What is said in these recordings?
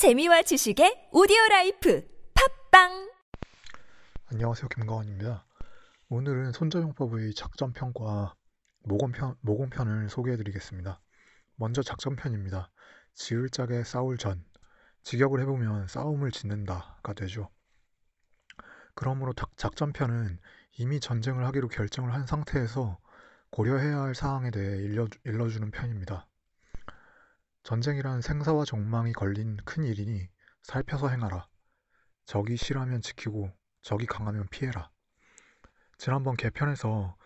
재미와 지식의 오디오 life 팟빵 안녕하세요. 김가원입니다. 오늘은 손자병법의 작전편과 모공편, 모공편을 소개해 드리겠습니다. 먼저 작전편입니다. 지을 작에 싸울 전, 직역을 해보면 싸움을 짓는다가 되죠. 그러므로 작전편은 이미 전쟁을 하기로 결정을 한 상태에서 고려해야 할 사항에 대해 일러, 일러주는 편입니다. 전쟁이란 생사와 종망이 걸린 큰 일이니 살펴서 행하라. 적이 실하면 지키고 적이 강하면 피해라. 지난번 개편에서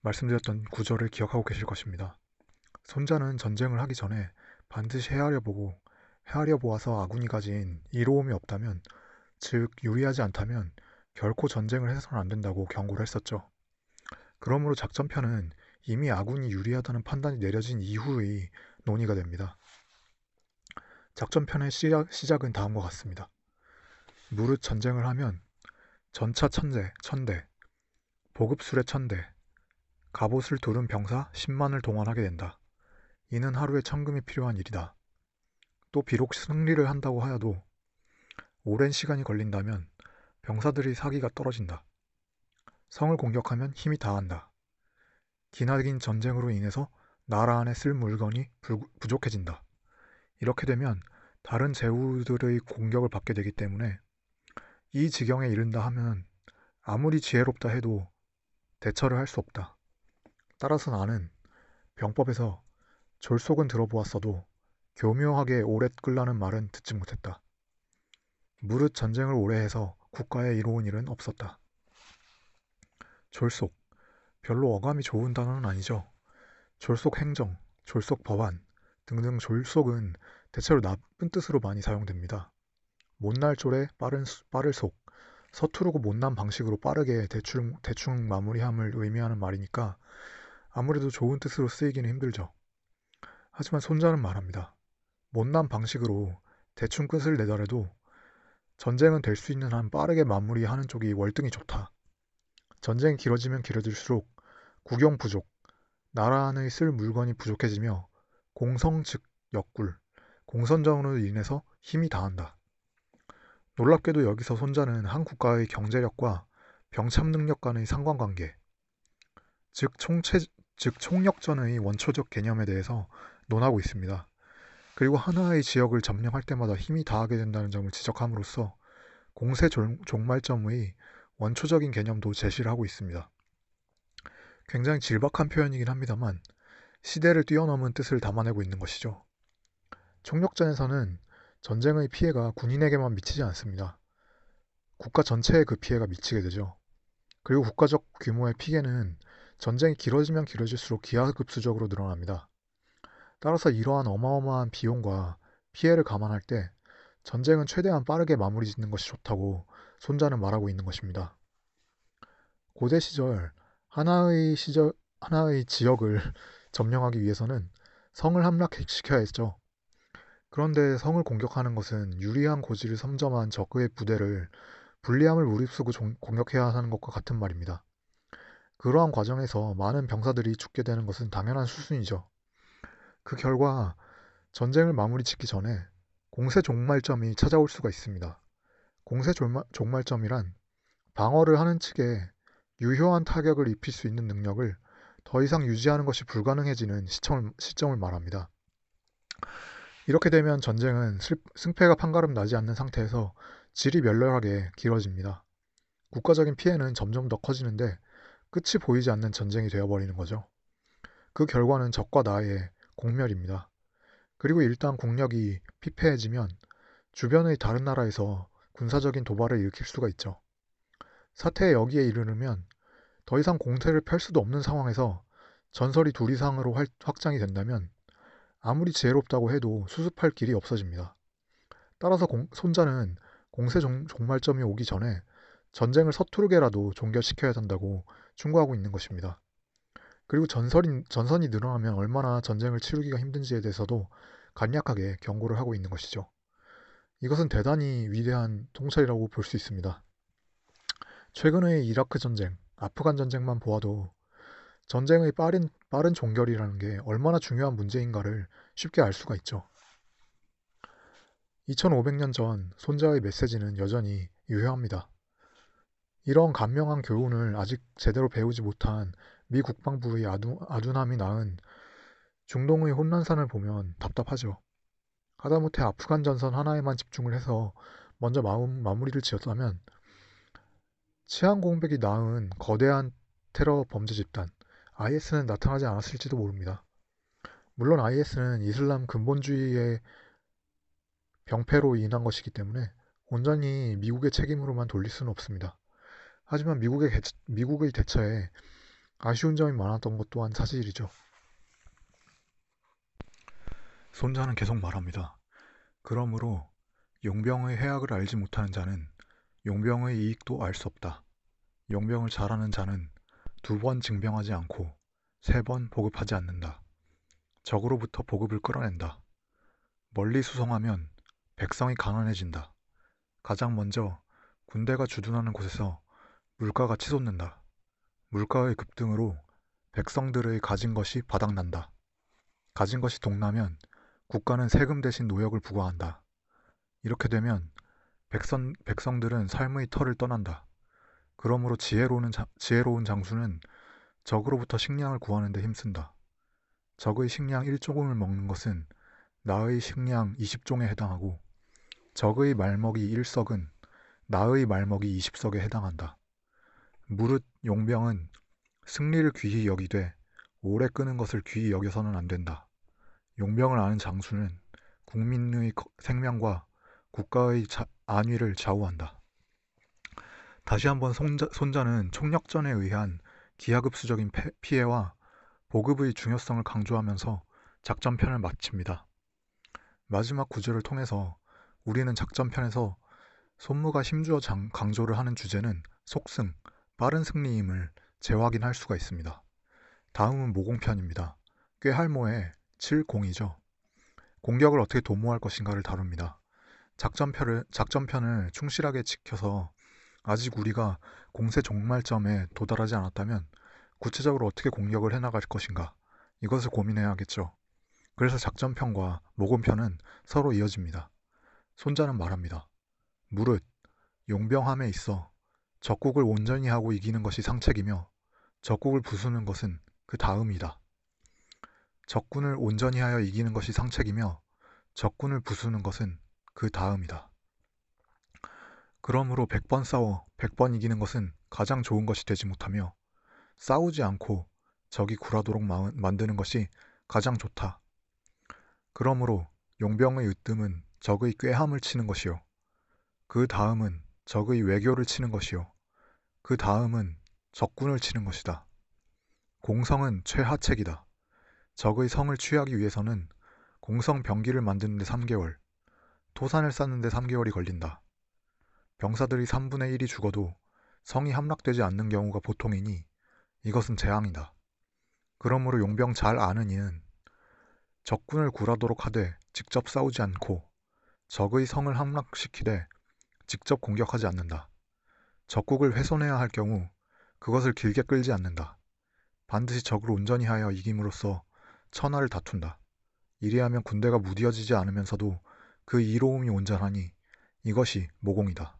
말씀드렸던 구절을 기억하고 계실 것입니다. 손자는 전쟁을 하기 전에 반드시 헤아려 보고 헤아려 보아서 아군이 가진 이로움이 없다면 즉 유리하지 않다면 결코 전쟁을 해서는 안 된다고 경고를 했었죠. 그러므로 작전편은 이미 아군이 유리하다는 판단이 내려진 이후의 논의가 됩니다. 작전편의 시작, 시작 은 다음과 같습니다. 무릇 전쟁을 하면 전차 천대, 천대, 보급술의 천대, 갑옷을 두른 병사 10만을 동원하게 된다. 이는 하루에 천금이 필요한 일이다. 또 비록 승리를 한다고 하여도 오랜 시간이 걸린다면 병사들의 사기가 떨어진다. 성을 공격하면 힘이 다한다. 기나긴 전쟁으로 인해서 나라 안에 쓸 물건이 부족해진다. 이렇게 되면 다른 제후들의 공격을 받게 되기 때문에 이 지경에 이른다 하면 아무리 지혜롭다 해도 대처를 할 수 없다. 따라서 나는 병법에서 졸속은 들어보았어도 교묘하게 오래 끌라는 말은 듣지 못했다. 무릇 전쟁을 오래 해서 국가에 이로운 일은 없었다. 졸속. 별로 어감이 좋은 단어는 아니죠. 졸속 행정, 졸속 법안 등등 졸속은 대체로 나쁜 뜻으로 많이 사용됩니다. 못날 졸에 빠른, 빠를 속, 서투르고 못난 방식으로 빠르게 대충, 대충 마무리함을 의미하는 말이니까 아무래도 좋은 뜻으로 쓰이기는 힘들죠. 하지만 손자는 말합니다. 못난 방식으로 대충 끝을 내더라도 전쟁은 될 수 있는 한 빠르게 마무리하는 쪽이 월등히 좋다. 전쟁이 길어지면 길어질수록 국영 부족, 나라 안에 쓸 물건이 부족해지며 공성 즉 역굴, 공선전으로 인해서 힘이 다한다. 놀랍게도 여기서 손자는 한 국가의 경제력과 병참 능력 간의 상관관계, 즉 총체, 즉 총력전의 원초적 개념에 대해서 논하고 있습니다. 그리고 하나의 지역을 점령할 때마다 힘이 다하게 된다는 점을 지적함으로써 공세 종말점의 원초적인 개념도 제시를 하고 있습니다. 굉장히 질박한 표현이긴 합니다만 시대를 뛰어넘은 뜻을 담아내고 있는 것이죠. 총력전에서는 전쟁의 피해가 군인에게만 미치지 않습니다. 국가 전체에 그 피해가 미치게 되죠. 그리고 국가적 규모의 피해는 전쟁이 길어지면 길어질수록 기하급수적으로 늘어납니다. 따라서 이러한 어마어마한 비용과 피해를 감안할 때 전쟁은 최대한 빠르게 마무리 짓는 것이 좋다고 손자는 말하고 있는 것입니다. 고대 시절 하나의 시절 하나의 지역을 점령하기 위해서는 성을 함락시켜야 했죠. 그런데 성을 공격하는 것은 유리한 고지를 섬점한 적의 부대를 불리함을 무릅쓰고 공격해야 하는 것과 같은 말입니다. 그러한 과정에서 많은 병사들이 죽게 되는 것은 당연한 수순이죠. 그 결과 전쟁을 마무리 짓기 전에 공세 종말점이 찾아올 수가 있습니다. 공세 종말점이란 방어를 하는 측에 유효한 타격을 입힐 수 있는 능력을 더 이상 유지하는 것이 불가능해지는 시점을, 시점을 말합니다. 이렇게 되면 전쟁은 승패가 판가름 나지 않는 상태에서 질이 멸렬하게 길어집니다. 국가적인 피해는 점점 더 커지는데 끝이 보이지 않는 전쟁이 되어버리는 거죠. 그 결과는 적과 나의 공멸입니다. 그리고 일단 국력이 피폐해지면 주변의 다른 나라에서 군사적인 도발을 일으킬 수가 있죠. 사태에 여기에 이르르면 더 이상 공세를 펼 수도 없는 상황에서 전설이 둘 이상으로 확장이 된다면 아무리 지혜롭다고 해도 수습할 길이 없어집니다. 따라서 공, 손자는 공세 종, 종말점이 오기 전에 전쟁을 서투르게라도 종결시켜야 한다고 충고하고 있는 것입니다. 그리고 전설이, 전선이 늘어나면 얼마나 전쟁을 치르기가 힘든지에 대해서도 간략하게 경고를 하고 있는 것이죠. 이것은 대단히 위대한 통찰이라고 볼 수 있습니다. 최근의 이라크 전쟁, 아프간 전쟁만 보아도 전쟁의 빠른, 빠른 종결이라는 게 얼마나 중요한 문제인가를 쉽게 알 수가 있죠. 2500년 전 손자의 메시지는 여전히 유효합니다. 이런 간명한 교훈을 아직 제대로 배우지 못한 미 국방부의 아두, 아둔함이 낳은 중동의 혼란산을 보면 답답하죠. 하다못해 아프간 전선 하나에만 집중을 해서 먼저 마음, 마무리를 지었다면 치안 공백이 낳은 거대한 테러 범죄 집단 IS는 나타나지 않았을지도 모릅니다. 물론 IS는 이슬람 근본주의의 병폐로 인한 것이기 때문에 온전히 미국의 책임으로만 돌릴 수는 없습니다. 하지만 미국의, 개, 미국의 대처에 아쉬운 점이 많았던 것 또한 사실이죠. 손자는 계속 말합니다. 그러므로 용병의 해악을 알지 못하는 자는 용병의 이익도 알 수 없다. 용병을 잘하는 자는 두번 징병하지 않고 세 번 보급하지 않는다. 적으로부터 보급을 끌어낸다. 멀리 수송하면 백성이 가난해진다. 가장 먼저 군대가 주둔하는 곳에서 물가가 치솟는다. 물가의 급등으로 백성들의 가진 것이 바닥난다. 가진 것이 동나면 국가는 세금 대신 노역을 부과한다. 이렇게 되면 백성, 백성들은 삶의 터를 떠난다. 그러므로 지혜로운, 지혜로운 장수는 적으로부터 식량을 구하는 데 힘쓴다. 적의 식량 1조금을 먹는 것은 나의 식량 20종에 해당하고 적의 말먹이 1석은 나의 말먹이 20석에 해당한다. 무릇 용병은 승리를 귀히 여기되 오래 끄는 것을 귀히 여겨서는 안 된다. 용병을 아는 장수는 국민의 생명과 국가의 자, 안위를 좌우한다. 다시 한번 손자, 손자는 총력전에 의한 기하급수적인 피해와 보급의 중요성을 강조하면서 작전편을 마칩니다. 마지막 구절을 통해서 우리는 작전편에서 손무가 힘주어 장, 강조를 하는 주제는 속승, 빠른 승리임을 재확인할 수가 있습니다. 다음은 모공편입니다. 꽤 할모의 7공이죠. 공격을 어떻게 도모할 것인가를 다룹니다. 작전편을, 작전편을 충실하게 지켜서 아직 우리가 공세 종말점에 도달하지 않았다면 구체적으로 어떻게 공격을 해나갈 것인가 이것을 고민해야겠죠. 그래서 작전편과 모금편은 서로 이어집니다. 손자는 말합니다. 무릇 용병함에 있어 적국을 온전히 하고 이기는 것이 상책이며 적국을 부수는 것은 그 다음이다. 적군을 온전히 하여 이기는 것이 상책이며 적군을 부수는 것은 그 다음이다. 그러므로 100번 싸워 100번 이기는 것은 가장 좋은 것이 되지 못하며 싸우지 않고 적이 굴하도록 만드는 것이 가장 좋다. 그러므로 용병의 으뜸은 적의 꾀함을 치는 것이요. 그 다음은 적의 외교를 치는 것이요. 그 다음은 적군을 치는 것이다. 공성은 최하책이다. 적의 성을 취하기 위해서는 공성 병기를 만드는데 3개월, 토산을 쌓는데 3개월이 걸린다. 병사들이 3분의 1이 죽어도 성이 함락되지 않는 경우가 보통이니 이것은 재앙이다. 그러므로 용병 잘 아는 이는 적군을 굴하도록 하되 직접 싸우지 않고 적의 성을 함락시키되 직접 공격하지 않는다. 적국을 훼손해야 할 경우 그것을 길게 끌지 않는다. 반드시 적을 온전히 하여 이김으로써 천하를 다툰다. 이리하면 군대가 무뎌지지 않으면서도 그 이로움이 온전하니 이것이 모공이다.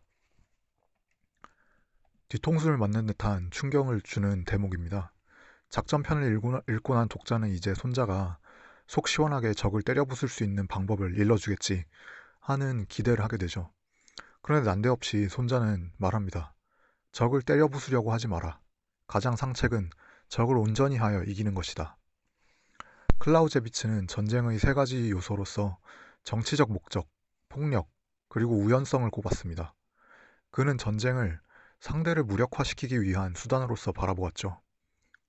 뒤통수를 맞는 듯한 충격을 주는 대목입니다. 작전편을 읽고, 난 독자는 이제 손자가 속 시원하게 적을 때려 부술 수 있는 방법을 일러주겠지 하는 기대를 하게 되죠. 그런데 난데없이 손자는 말합니다. 적을 때려 부수려고 하지 마라. 가장 상책은 적을 온전히 하여 이기는 것이다. 클라우제비츠는 전쟁의 세 가지 요소로서 정치적 목적, 폭력, 그리고 우연성을 꼽았습니다. 그는 전쟁을 상대를 무력화시키기 위한 수단으로서 바라보았죠.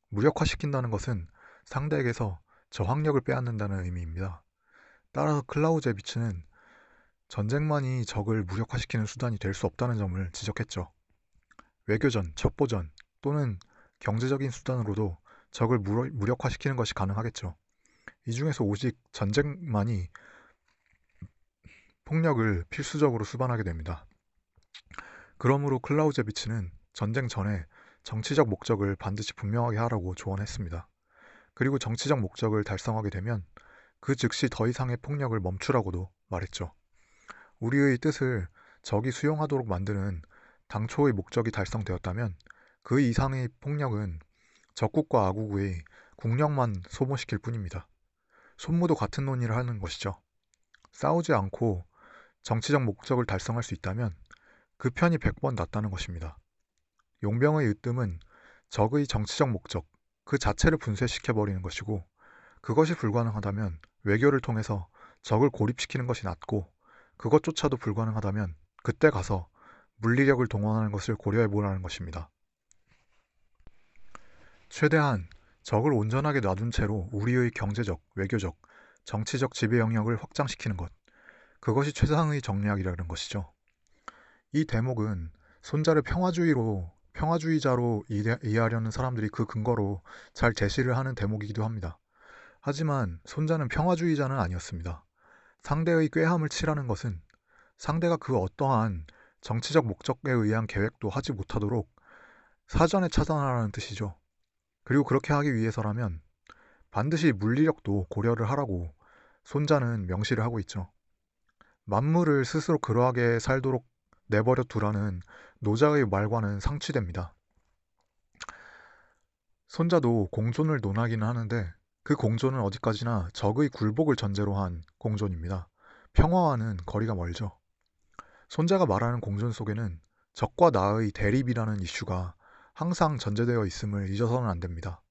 무력화시킨다는 것은 상대에게서 저항력을 빼앗는다는 의미입니다. 따라서 클라우제비츠는 전쟁만이 적을 무력화시키는 수단이 될 수 없다는 점을 지적했죠. 외교전, 첩보전 또는 경제적인 수단으로도 적을 무력화시키는 것이 가능하겠죠. 이 중에서 오직 전쟁만이 폭력을 필수적으로 수반하게 됩니다. 그러므로 클라우제비치는 전쟁 전에 정치적 목적을 반드시 분명하게 하라고 조언했습니다. 그리고 정치적 목적을 달성하게 되면 그 즉시 더 이상의 폭력을 멈추라고도 말했죠. 우리의 뜻을 적이 수용하도록 만드는 당초의 목적이 달성되었다면 그 이상의 폭력은 적국과 아국의 국력만 소모시킬 뿐입니다. 손무도 같은 논의를 하는 것이죠. 싸우지 않고 정치적 목적을 달성할 수 있다면 그 편이 100번 낫다는 것입니다. 용병의 으뜸은 적의 정치적 목적, 그 자체를 분쇄시켜버리는 것이고 그것이 불가능하다면 외교를 통해서 적을 고립시키는 것이 낫고 그것조차도 불가능하다면 그때 가서 물리력을 동원하는 것을 고려해 보라는 것입니다. 최대한 적을 온전하게 놔둔 채로 우리의 경제적, 외교적, 정치적 지배 영역을 확장시키는 것. 그것이 최상의 정략이라는 것이죠. 이 대목은 손자를 평화주의로 평화주의자로 이해하려는 사람들이 그 근거로 잘 제시를 하는 대목이기도 합니다. 하지만 손자는 평화주의자는 아니었습니다. 상대의 꾀함을 치라는 것은 상대가 그 어떠한 정치적 목적에 의한 계획도 하지 못하도록 사전에 차단하라는 뜻이죠. 그리고 그렇게 하기 위해서라면 반드시 물리력도 고려를 하라고 손자는 명시를 하고 있죠. 만물을 스스로 그러하게 살도록 내버려 두라는 노자의 말과는 상취됩니다. 손자도 공존을 논하기는 하는데 그 공존은 어디까지나 적의 굴복을 전제로 한 공존입니다. 평화와는 거리가 멀죠. 손자가 말하는 공존 속에는 적과 나의 대립이라는 이슈가 항상 전제되어 있음을 잊어서는 안 됩니다.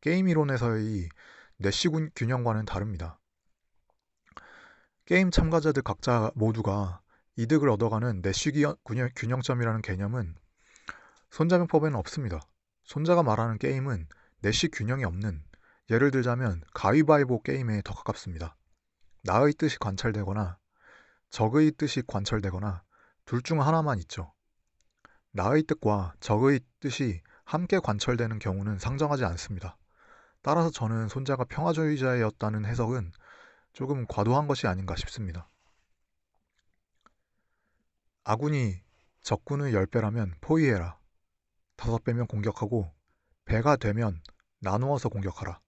게임 이론에서의 내시 균형과는 다릅니다. 게임 참가자들 각자 모두가 이득을 얻어가는 내시 균형점이라는 개념은 손자병법에는 없습니다. 손자가 말하는 게임은 내시 균형이 없는 예를 들자면 가위바위보 게임에 더 가깝습니다. 나의 뜻이 관찰되거나 적의 뜻이 관철되거나 둘 중 하나만 있죠. 나의 뜻과 적의 뜻이 함께 관철되는 경우는 상정하지 않습니다. 따라서 저는 손자가 평화주의자였다는 해석은 조금 과도한 것이 아닌가 싶습니다. 아군이 적군의 10배라면 포위해라. 5배면 공격하고 배가 되면 나누어서 공격하라.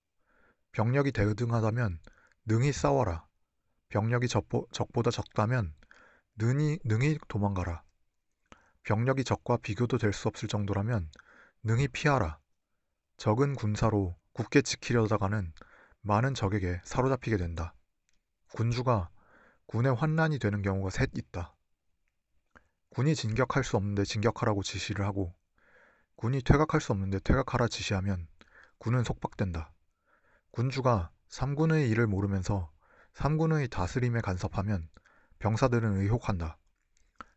병력이 대등하다면 능히 싸워라. 병력이 적보, 적보다 적다면 능히, 능히 도망가라. 병력이 적과 비교도 될 수 없을 정도라면 능히 피하라. 적은 군사로 굳게 지키려다가는 많은 적에게 사로잡히게 된다. 군주가 군의 환난이 되는 경우가 셋 있다. 군이 진격할 수 없는데 진격하라고 지시를 하고 군이 퇴각할 수 없는데 퇴각하라 지시하면 군은 속박된다. 군주가 삼군의 일을 모르면서 삼군의 다스림에 간섭하면 병사들은 의혹한다.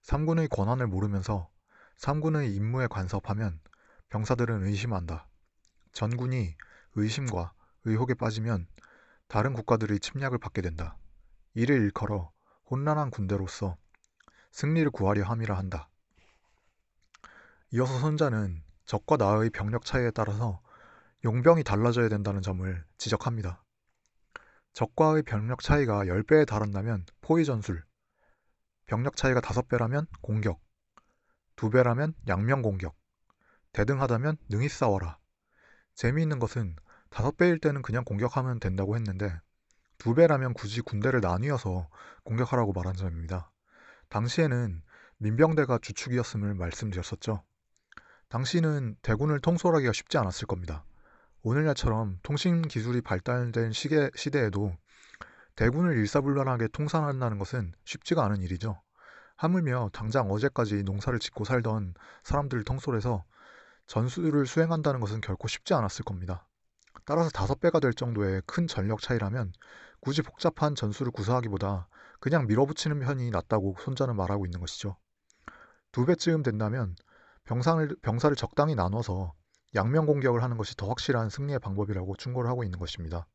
삼군의 권한을 모르면서 삼군의 임무에 간섭하면 병사들은 의심한다. 전군이 의심과 의혹에 빠지면 다른 국가들의 침략을 받게 된다. 이를 일컬어 혼란한 군대로서 승리를 구하려 함이라 한다. 이어서 선자는 적과 나의 병력 차이에 따라서 용병이 달라져야 된다는 점을 지적합니다. 적과의 병력 차이가 10배에 달한다면 포위 전술, 병력 차이가 5배라면 공격, 2배라면 양면 공격, 대등하다면 능히 싸워라. 재미있는 것은 5배일 때는 그냥 공격하면 된다고 했는데 2배라면 굳이 군대를 나뉘어서 공격하라고 말한 점입니다. 당시에는 민병대가 주축이었음을 말씀드렸었죠. 당시는 대군을 통솔하기가 쉽지 않았을 겁니다. 오늘날처럼 통신 기술이 발달된 시계, 시대에도 대군을 일사불란하게 통산한다는 것은 쉽지가 않은 일이죠. 하물며 당장 어제까지 농사를 짓고 살던 사람들을 통솔해서 전술을 수행한다는 것은 결코 쉽지 않았을 겁니다. 따라서 다섯 배가 될 정도의 큰 전력 차이라면 굳이 복잡한 전술을 구사하기보다 그냥 밀어붙이는 편이 낫다고 손자는 말하고 있는 것이죠. 두 배쯤 된다면 병상을, 병사를 적당히 나눠서 양면 공격을 하는 것이 더 확실한 승리의 방법이라고 충고를 하고 있는 것입니다.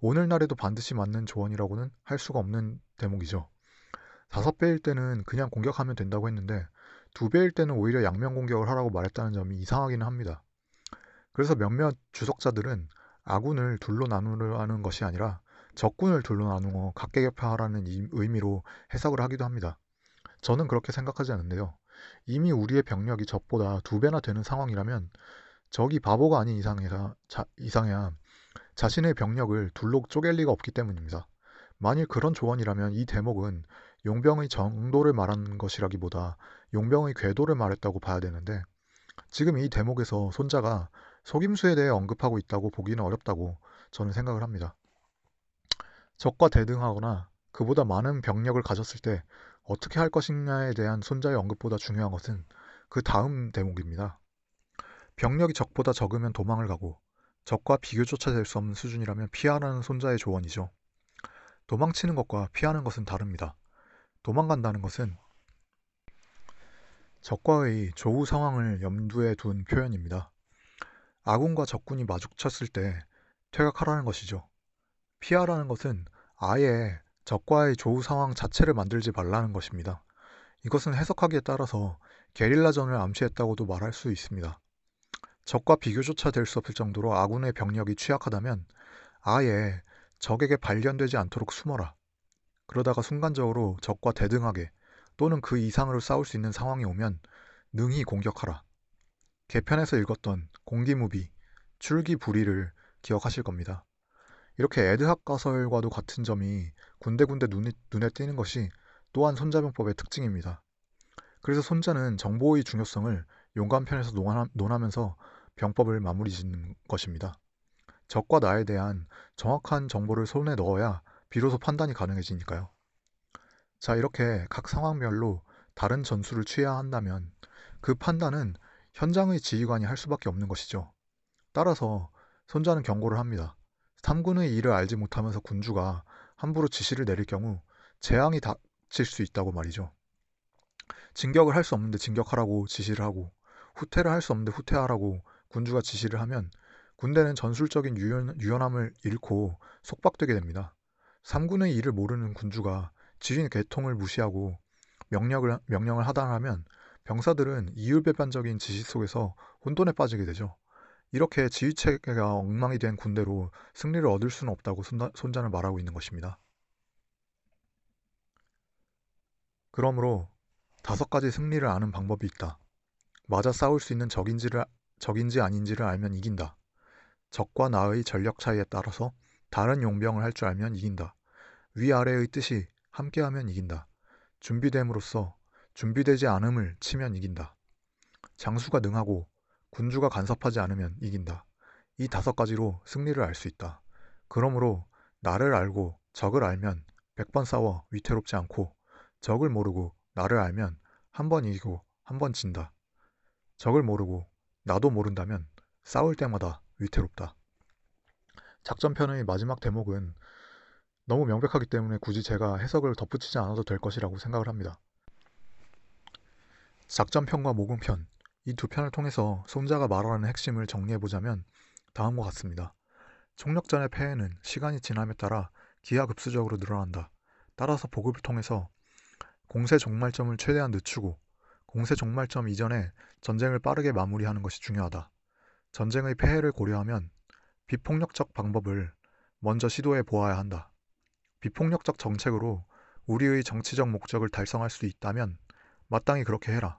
오늘날에도 반드시 맞는 조언이라고는 할 수가 없는 대목이죠. 다섯 배일 때는 그냥 공격하면 된다고 했는데 두 배일 때는 오히려 양면 공격을 하라고 말했다는 점이 이상하기는 합니다. 그래서 몇몇 주석자들은 아군을 둘로 나누려는 것이 아니라 적군을 둘로 나누어 각계격파하라는 의미로 해석을 하기도 합니다. 저는 그렇게 생각하지 않는데요. 이미 우리의 병력이 적보다 두 배나 되는 상황이라면 적이 바보가 아닌 이상해야, 자, 이상해야 자신의 병력을 둘로 쪼갤 리가 없기 때문입니다. 만일 그런 조언이라면 이 대목은 용병의 정도를 말하는 것이라기보다 용병의 궤도를 말했다고 봐야 되는데 지금 이 대목에서 손자가 속임수에 대해 언급하고 있다고 보기는 어렵다고 저는 생각을 합니다. 적과 대등하거나 그보다 많은 병력을 가졌을 때 어떻게 할 것이냐에 대한 손자의 언급보다 중요한 것은 그 다음 대목입니다. 병력이 적보다 적으면 도망을 가고 적과 비교조차 될 수 없는 수준이라면 피하라는 손자의 조언이죠. 도망치는 것과 피하는 것은 다릅니다. 도망간다는 것은 적과의 조우 상황을 염두에 둔 표현입니다. 아군과 적군이 마주쳤을 때 퇴각하라는 것이죠. 피하라는 것은 아예 적과의 조우 상황 자체를 만들지 말라는 것입니다. 이것은 해석하기에 따라서 게릴라전을 암시했다고도 말할 수 있습니다. 적과 비교조차 될 수 없을 정도로 아군의 병력이 취약하다면 아예 적에게 발견되지 않도록 숨어라. 그러다가 순간적으로 적과 대등하게 또는 그 이상으로 싸울 수 있는 상황이 오면 능히 공격하라. 개편에서 읽었던 공기무비, 출기불의를 기억하실 겁니다. 이렇게 에드학 가설과도 같은 점이 군데군데 눈에, 눈에 띄는 것이 또한 손자병법의 특징입니다. 그래서 손자는 정보의 중요성을 용감편에서 논하면서 병법을 마무리 짓는 것입니다. 적과 나에 대한 정확한 정보를 손에 넣어야 비로소 판단이 가능해지니까요. 자, 이렇게 각 상황별로 다른 전술을 취해야 한다면 그 판단은 현장의 지휘관이 할 수밖에 없는 것이죠. 따라서 손자는 경고를 합니다. 3군의 일을 알지 못하면서 군주가 함부로 지시를 내릴 경우 재앙이 닥칠 수 있다고 말이죠. 진격을 할 수 없는데 진격하라고 지시를 하고 후퇴를 할 수 없는데 후퇴하라고 군주가 지시를 하면 군대는 전술적인 유연, 유연함을 잃고 속박되게 됩니다. 3군의 일을 모르는 군주가 지휘 계통을 무시하고 명령을, 명령을 하단하면 병사들은 이율배반적인 지시 속에서 혼돈에 빠지게 되죠. 이렇게 지휘체계가 엉망이 된 군대로 승리를 얻을 수는 없다고 손자, 는 말하고 있는 것입니다. 그러므로 다섯 가지 승리를 아는 방법이 있다. 맞아 싸울 수 있는 적인지를, 적인지 아닌지를 알면 이긴다. 적과 나의 전력 차이에 따라서 다른 용병을 할 줄 알면 이긴다. 위아래의 뜻이 함께하면 이긴다. 준비됨으로써 준비되지 않음을 치면 이긴다. 장수가 능하고 군주가 간섭하지 않으면 이긴다. 이 다섯 가지로 승리를 알 수 있다. 그러므로 나를 알고 적을 알면 100번 싸워 위태롭지 않고 적을 모르고 나를 알면 한 번 이기고 한 번 진다. 적을 모르고 나도 모른다면 싸울 때마다 위태롭다. 작전편의 마지막 대목은 너무 명백하기 때문에 굳이 제가 해석을 덧붙이지 않아도 될 것이라고 생각을 합니다. 작전편과 모금편, 이 두 편을 통해서 손자가 말하는 핵심을 정리해보자면 다음과 같습니다. 총력전의 폐해는 시간이 지남에 따라 기하급수적으로 늘어난다. 따라서 보급을 통해서 공세 종말점을 최대한 늦추고 공세 종말점 이전에 전쟁을 빠르게 마무리하는 것이 중요하다. 전쟁의 폐해를 고려하면 비폭력적 방법을 먼저 시도해 보아야 한다. 비폭력적 정책으로 우리의 정치적 목적을 달성할 수 있다면 마땅히 그렇게 해라.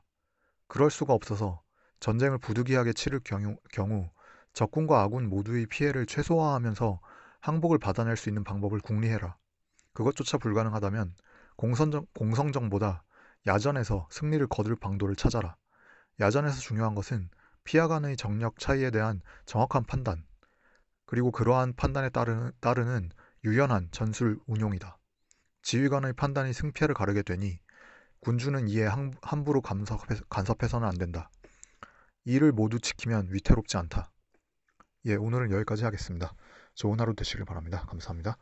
그럴 수가 없어서 전쟁을 부득이하게 치를 경우, 경우 적군과 아군 모두의 피해를 최소화하면서 항복을 받아낼 수 있는 방법을 궁리해라. 그것조차 불가능하다면 공선정, 공성정보다 야전에서 승리를 거둘 방도를 찾아라. 야전에서 중요한 것은 피하 간의 정력 차이에 대한 정확한 판단, 그리고 그러한 판단에 따르는, 따르는 유연한 전술 운용이다. 지휘관의 판단이 승패를 가르게 되니 군주는 이에 함부로 간섭해, 서는안 된다. 이를 모두 지키면 위태롭지 않다. 예, 오늘은 여기까지 하겠습니다. 좋은 하루 되시길 바랍니다. 감사합니다.